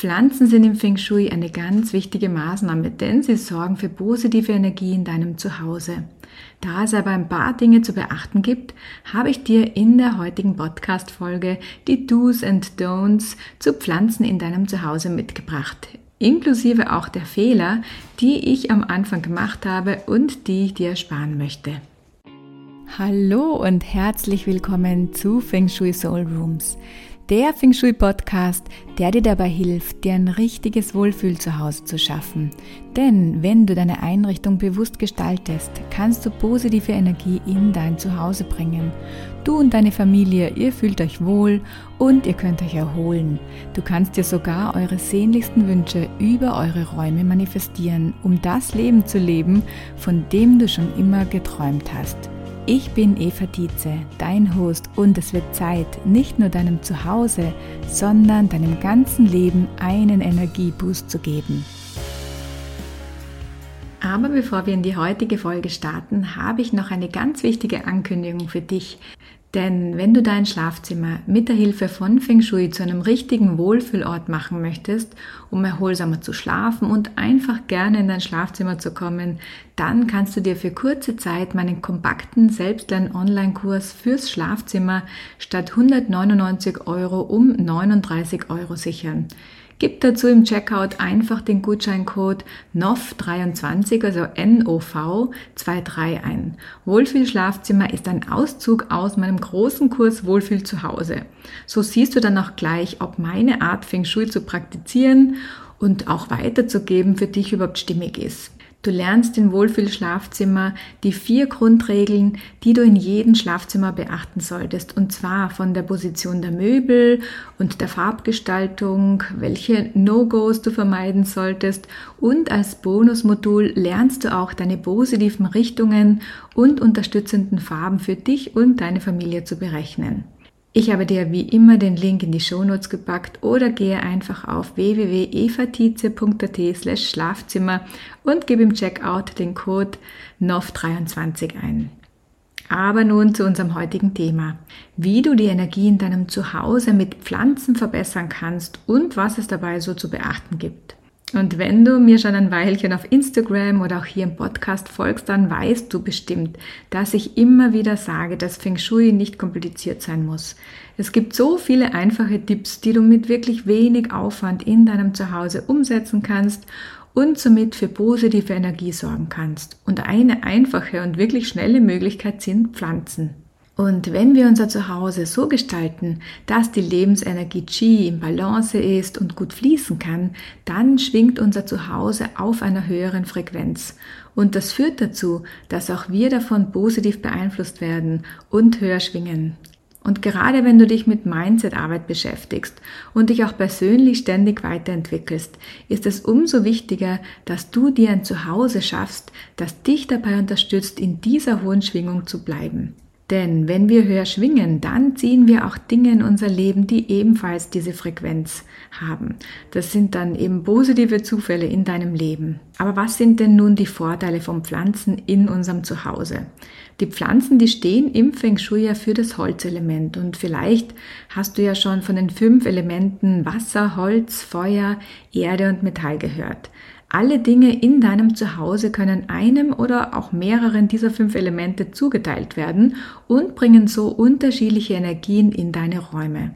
Pflanzen sind im Feng Shui eine ganz wichtige Maßnahme, denn sie sorgen für positive Energie in deinem Zuhause. Da es aber ein paar Dinge zu beachten gibt, habe ich dir in der heutigen Podcast-Folge die Do's and Don'ts zu Pflanzen in deinem Zuhause mitgebracht. Inklusive auch der Fehler, die ich am Anfang gemacht habe und die ich dir ersparen möchte. Hallo und herzlich willkommen zu Feng Shui Soul Rooms der Feng Shui Podcast, der dir dabei hilft, dir ein richtiges Wohlfühl zu Hause zu schaffen. Denn wenn du deine Einrichtung bewusst gestaltest, kannst du positive Energie in dein Zuhause bringen. Du und deine Familie, ihr fühlt euch wohl und ihr könnt euch erholen. Du kannst dir sogar eure sehnlichsten Wünsche über eure Räume manifestieren, um das Leben zu leben, von dem du schon immer geträumt hast. Ich bin Eva Dietze, dein Host und es wird Zeit, nicht nur deinem Zuhause, sondern deinem ganzen Leben einen Energieboost zu geben. Aber bevor wir in die heutige Folge starten, habe ich noch eine ganz wichtige Ankündigung für dich, denn wenn du dein Schlafzimmer mit der Hilfe von Feng Shui zu einem richtigen Wohlfühlort machen möchtest, um erholsamer zu schlafen und einfach gerne in dein Schlafzimmer zu kommen, dann kannst du dir für kurze Zeit meinen kompakten Selbstlern-Online-Kurs fürs Schlafzimmer statt 199 Euro um 39 Euro sichern. Gib dazu im Checkout einfach den Gutscheincode NOV23, also NOV23 ein. Wohlfühl Schlafzimmer ist ein Auszug aus meinem großen Kurs Wohlfühl zu Hause. So siehst du dann auch gleich, ob meine Art Feng Shui zu praktizieren und auch weiterzugeben für dich überhaupt stimmig ist. Du lernst im Wohlfühlschlafzimmer die vier Grundregeln, die du in jedem Schlafzimmer beachten solltest. Und zwar von der Position der Möbel und der Farbgestaltung, welche No-Gos du vermeiden solltest. Und als Bonusmodul lernst du auch deine positiven Richtungen und unterstützenden Farben für dich und deine Familie zu berechnen. Ich habe dir wie immer den Link in die Shownotes gepackt oder gehe einfach auf www.evatize.at slash Schlafzimmer und gebe im Checkout den Code NOV23 ein. Aber nun zu unserem heutigen Thema. Wie du die Energie in deinem Zuhause mit Pflanzen verbessern kannst und was es dabei so zu beachten gibt. Und wenn du mir schon ein Weilchen auf Instagram oder auch hier im Podcast folgst, dann weißt du bestimmt, dass ich immer wieder sage, dass Feng Shui nicht kompliziert sein muss. Es gibt so viele einfache Tipps, die du mit wirklich wenig Aufwand in deinem Zuhause umsetzen kannst und somit für positive Energie sorgen kannst. Und eine einfache und wirklich schnelle Möglichkeit sind Pflanzen. Und wenn wir unser Zuhause so gestalten, dass die Lebensenergie Qi im Balance ist und gut fließen kann, dann schwingt unser Zuhause auf einer höheren Frequenz. Und das führt dazu, dass auch wir davon positiv beeinflusst werden und höher schwingen. Und gerade wenn du dich mit Mindset-Arbeit beschäftigst und dich auch persönlich ständig weiterentwickelst, ist es umso wichtiger, dass du dir ein Zuhause schaffst, das dich dabei unterstützt, in dieser hohen Schwingung zu bleiben. Denn wenn wir höher schwingen, dann ziehen wir auch Dinge in unser Leben, die ebenfalls diese Frequenz haben. Das sind dann eben positive Zufälle in deinem Leben. Aber was sind denn nun die Vorteile von Pflanzen in unserem Zuhause? Die Pflanzen, die stehen im Feng Shui ja für das Holzelement und vielleicht hast du ja schon von den fünf Elementen Wasser, Holz, Feuer, Erde und Metall gehört. Alle Dinge in deinem Zuhause können einem oder auch mehreren dieser fünf Elemente zugeteilt werden und bringen so unterschiedliche Energien in deine Räume.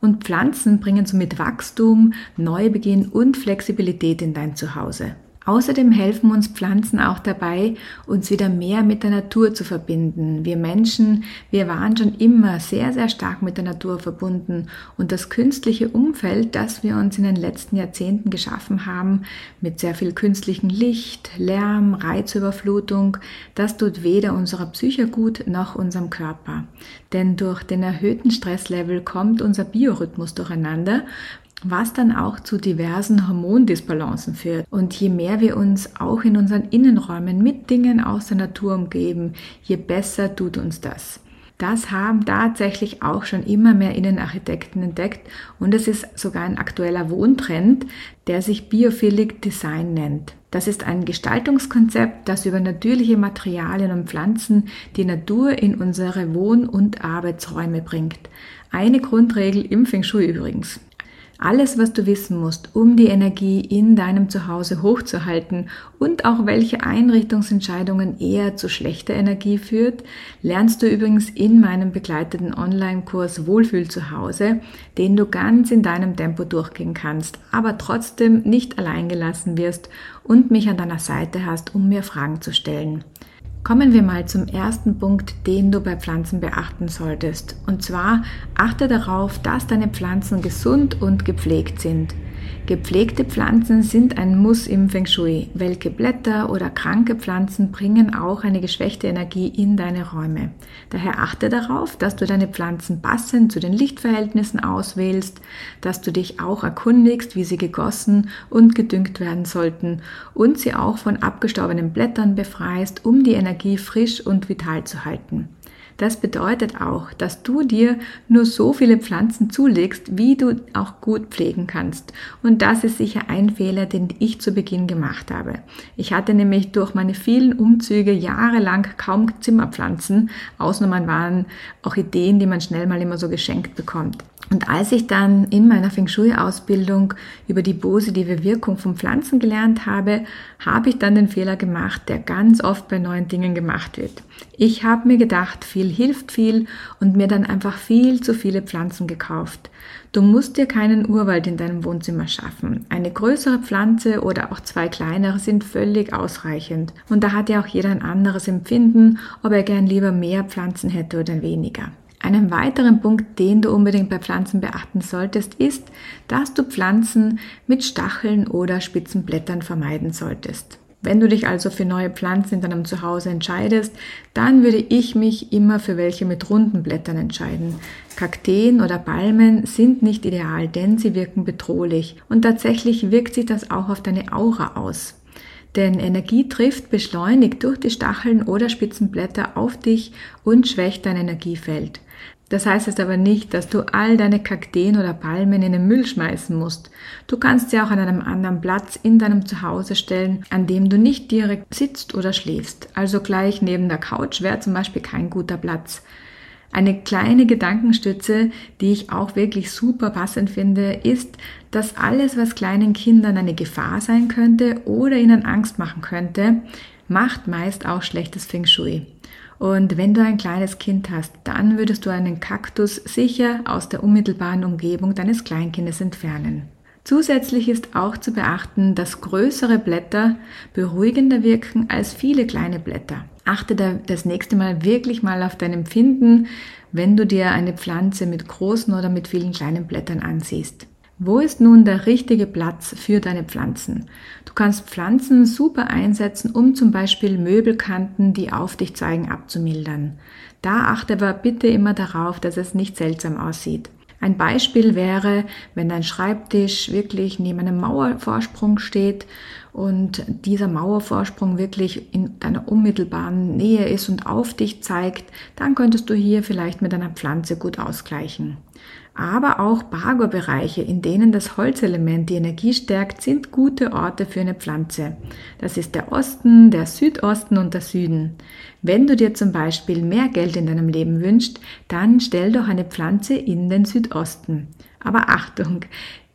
Und Pflanzen bringen somit Wachstum, Neubeginn und Flexibilität in dein Zuhause. Außerdem helfen uns Pflanzen auch dabei, uns wieder mehr mit der Natur zu verbinden. Wir Menschen, wir waren schon immer sehr, sehr stark mit der Natur verbunden und das künstliche Umfeld, das wir uns in den letzten Jahrzehnten geschaffen haben, mit sehr viel künstlichem Licht, Lärm, Reizüberflutung, das tut weder unserer Psyche gut noch unserem Körper. Denn durch den erhöhten Stresslevel kommt unser Biorhythmus durcheinander, was dann auch zu diversen Hormondisbalancen führt. Und je mehr wir uns auch in unseren Innenräumen mit Dingen aus der Natur umgeben, je besser tut uns das. Das haben tatsächlich auch schon immer mehr Innenarchitekten entdeckt und es ist sogar ein aktueller Wohntrend, der sich Biophilic Design nennt. Das ist ein Gestaltungskonzept, das über natürliche Materialien und Pflanzen die Natur in unsere Wohn- und Arbeitsräume bringt. Eine Grundregel im Feng Shui übrigens. Alles, was du wissen musst, um die Energie in deinem Zuhause hochzuhalten und auch welche Einrichtungsentscheidungen eher zu schlechter Energie führt, lernst du übrigens in meinem begleiteten Online-Kurs Wohlfühl zu Hause, den du ganz in deinem Tempo durchgehen kannst, aber trotzdem nicht allein gelassen wirst und mich an deiner Seite hast, um mir Fragen zu stellen. Kommen wir mal zum ersten Punkt, den du bei Pflanzen beachten solltest. Und zwar achte darauf, dass deine Pflanzen gesund und gepflegt sind. Gepflegte Pflanzen sind ein Muss im Feng Shui. Welke Blätter oder kranke Pflanzen bringen auch eine geschwächte Energie in deine Räume. Daher achte darauf, dass du deine Pflanzen passend zu den Lichtverhältnissen auswählst, dass du dich auch erkundigst, wie sie gegossen und gedüngt werden sollten und sie auch von abgestorbenen Blättern befreist, um die Energie frisch und vital zu halten. Das bedeutet auch, dass du dir nur so viele Pflanzen zulegst, wie du auch gut pflegen kannst. Und das ist sicher ein Fehler, den ich zu Beginn gemacht habe. Ich hatte nämlich durch meine vielen Umzüge jahrelang kaum Zimmerpflanzen. Ausnahmen waren auch Ideen, die man schnell mal immer so geschenkt bekommt. Und als ich dann in meiner Feng Shui-Ausbildung über die positive Wirkung von Pflanzen gelernt habe, habe ich dann den Fehler gemacht, der ganz oft bei neuen Dingen gemacht wird. Ich habe mir gedacht, viel hilft viel und mir dann einfach viel zu viele Pflanzen gekauft. Du musst dir keinen Urwald in deinem Wohnzimmer schaffen. Eine größere Pflanze oder auch zwei kleinere sind völlig ausreichend. Und da hat ja auch jeder ein anderes Empfinden, ob er gern lieber mehr Pflanzen hätte oder weniger. Einen weiteren Punkt, den du unbedingt bei Pflanzen beachten solltest, ist, dass du Pflanzen mit Stacheln oder spitzen Blättern vermeiden solltest. Wenn du dich also für neue Pflanzen in deinem Zuhause entscheidest, dann würde ich mich immer für welche mit runden Blättern entscheiden. Kakteen oder Palmen sind nicht ideal, denn sie wirken bedrohlich und tatsächlich wirkt sich das auch auf deine Aura aus. Denn Energie trifft beschleunigt durch die Stacheln oder Spitzenblätter auf dich und schwächt dein Energiefeld. Das heißt jetzt aber nicht, dass du all deine Kakteen oder Palmen in den Müll schmeißen musst. Du kannst sie auch an einem anderen Platz in deinem Zuhause stellen, an dem du nicht direkt sitzt oder schläfst. Also gleich neben der Couch wäre zum Beispiel kein guter Platz. Eine kleine Gedankenstütze, die ich auch wirklich super passend finde, ist, dass alles, was kleinen Kindern eine Gefahr sein könnte oder ihnen Angst machen könnte, macht meist auch schlechtes Feng Shui. Und wenn du ein kleines Kind hast, dann würdest du einen Kaktus sicher aus der unmittelbaren Umgebung deines Kleinkindes entfernen. Zusätzlich ist auch zu beachten, dass größere Blätter beruhigender wirken als viele kleine Blätter. Achte da das nächste Mal wirklich mal auf dein Empfinden, wenn du dir eine Pflanze mit großen oder mit vielen kleinen Blättern ansiehst. Wo ist nun der richtige Platz für deine Pflanzen? Du kannst Pflanzen super einsetzen, um zum Beispiel Möbelkanten, die auf dich zeigen, abzumildern. Da achte aber bitte immer darauf, dass es nicht seltsam aussieht. Ein Beispiel wäre, wenn dein Schreibtisch wirklich neben einem Mauervorsprung steht und dieser Mauervorsprung wirklich in deiner unmittelbaren Nähe ist und auf dich zeigt, dann könntest du hier vielleicht mit einer Pflanze gut ausgleichen. Aber auch Bargo-Bereiche, in denen das Holzelement die Energie stärkt, sind gute Orte für eine Pflanze. Das ist der Osten, der Südosten und der Süden. Wenn du dir zum Beispiel mehr Geld in deinem Leben wünschst, dann stell doch eine Pflanze in den Südosten. Aber Achtung,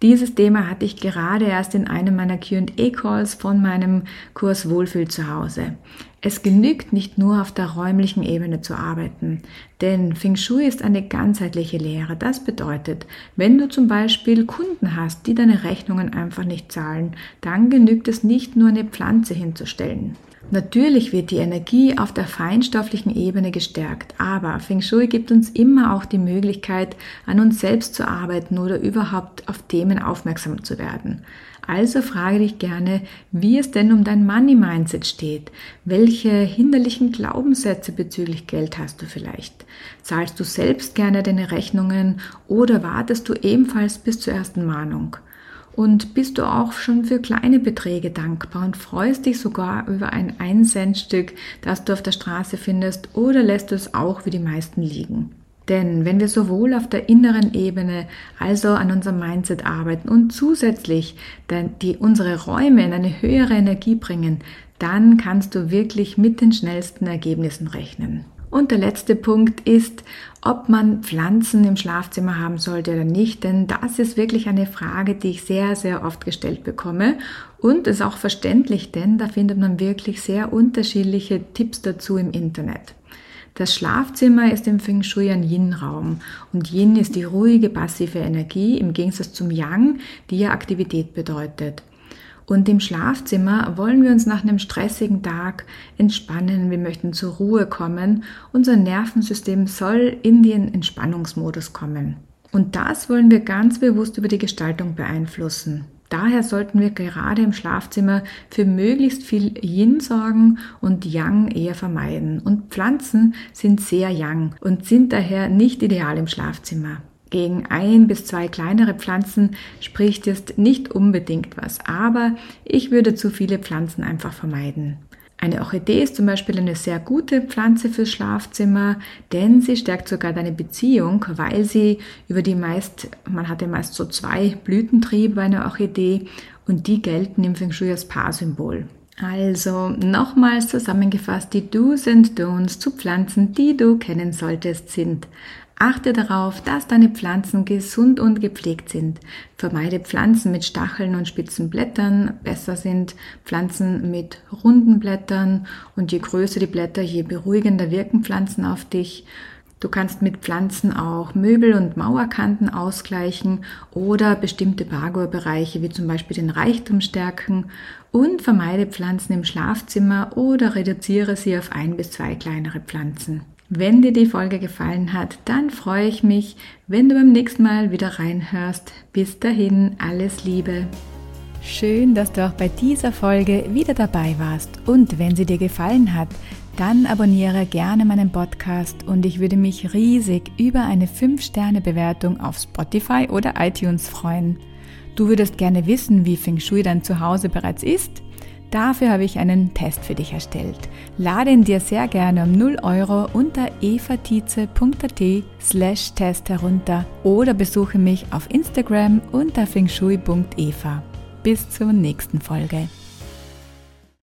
dieses Thema hatte ich gerade erst in einem meiner QA-Calls von meinem Kurs Wohlfühl zu Hause. Es genügt nicht nur auf der räumlichen Ebene zu arbeiten, denn Feng Shui ist eine ganzheitliche Lehre. Das bedeutet, wenn du zum Beispiel Kunden hast, die deine Rechnungen einfach nicht zahlen, dann genügt es nicht nur eine Pflanze hinzustellen. Natürlich wird die Energie auf der feinstofflichen Ebene gestärkt, aber Feng Shui gibt uns immer auch die Möglichkeit, an uns selbst zu arbeiten oder überhaupt auf Themen aufmerksam zu werden. Also frage dich gerne, wie es denn um dein Money Mindset steht. Welche hinderlichen Glaubenssätze bezüglich Geld hast du vielleicht? Zahlst du selbst gerne deine Rechnungen oder wartest du ebenfalls bis zur ersten Mahnung? Und bist du auch schon für kleine Beträge dankbar und freust dich sogar über ein 1-Cent-Stück, das du auf der Straße findest oder lässt du es auch wie die meisten liegen? Denn wenn wir sowohl auf der inneren Ebene also an unserem Mindset arbeiten und zusätzlich die, unsere Räume in eine höhere Energie bringen, dann kannst du wirklich mit den schnellsten Ergebnissen rechnen. Und der letzte Punkt ist, ob man Pflanzen im Schlafzimmer haben sollte oder nicht, denn das ist wirklich eine Frage, die ich sehr, sehr oft gestellt bekomme und ist auch verständlich, denn da findet man wirklich sehr unterschiedliche Tipps dazu im Internet. Das Schlafzimmer ist im Feng Shui ein Yin-Raum und Yin ist die ruhige, passive Energie im Gegensatz zum Yang, die ja Aktivität bedeutet. Und im Schlafzimmer wollen wir uns nach einem stressigen Tag entspannen, wir möchten zur Ruhe kommen. Unser Nervensystem soll in den Entspannungsmodus kommen. Und das wollen wir ganz bewusst über die Gestaltung beeinflussen. Daher sollten wir gerade im Schlafzimmer für möglichst viel Yin sorgen und Yang eher vermeiden. Und Pflanzen sind sehr Yang und sind daher nicht ideal im Schlafzimmer. Gegen ein bis zwei kleinere Pflanzen spricht jetzt nicht unbedingt was, aber ich würde zu viele Pflanzen einfach vermeiden. Eine Orchidee ist zum Beispiel eine sehr gute Pflanze fürs Schlafzimmer, denn sie stärkt sogar deine Beziehung, weil sie über die meist, man hat ja meist so zwei Blütentriebe bei einer Orchidee und die gelten im Feng Shui als Paarsymbol. Also nochmals zusammengefasst, die Do's and Don'ts zu Pflanzen, die du kennen solltest, sind Achte darauf, dass deine Pflanzen gesund und gepflegt sind. Vermeide Pflanzen mit Stacheln und spitzen Blättern. Besser sind Pflanzen mit runden Blättern und je größer die Blätter, je beruhigender wirken Pflanzen auf dich. Du kannst mit Pflanzen auch Möbel und Mauerkanten ausgleichen oder bestimmte Bagor-Bereiche wie zum Beispiel den Reichtum stärken und vermeide Pflanzen im Schlafzimmer oder reduziere sie auf ein bis zwei kleinere Pflanzen. Wenn dir die Folge gefallen hat, dann freue ich mich, wenn du beim nächsten Mal wieder reinhörst. Bis dahin, alles Liebe. Schön, dass du auch bei dieser Folge wieder dabei warst. Und wenn sie dir gefallen hat, dann abonniere gerne meinen Podcast und ich würde mich riesig über eine 5-Sterne-Bewertung auf Spotify oder iTunes freuen. Du würdest gerne wissen, wie Feng Shui dein Zuhause bereits ist? Dafür habe ich einen Test für dich erstellt. Lade ihn dir sehr gerne um 0 Euro unter evatize.at slash Test herunter oder besuche mich auf Instagram unter fengshui.eva. Bis zur nächsten Folge.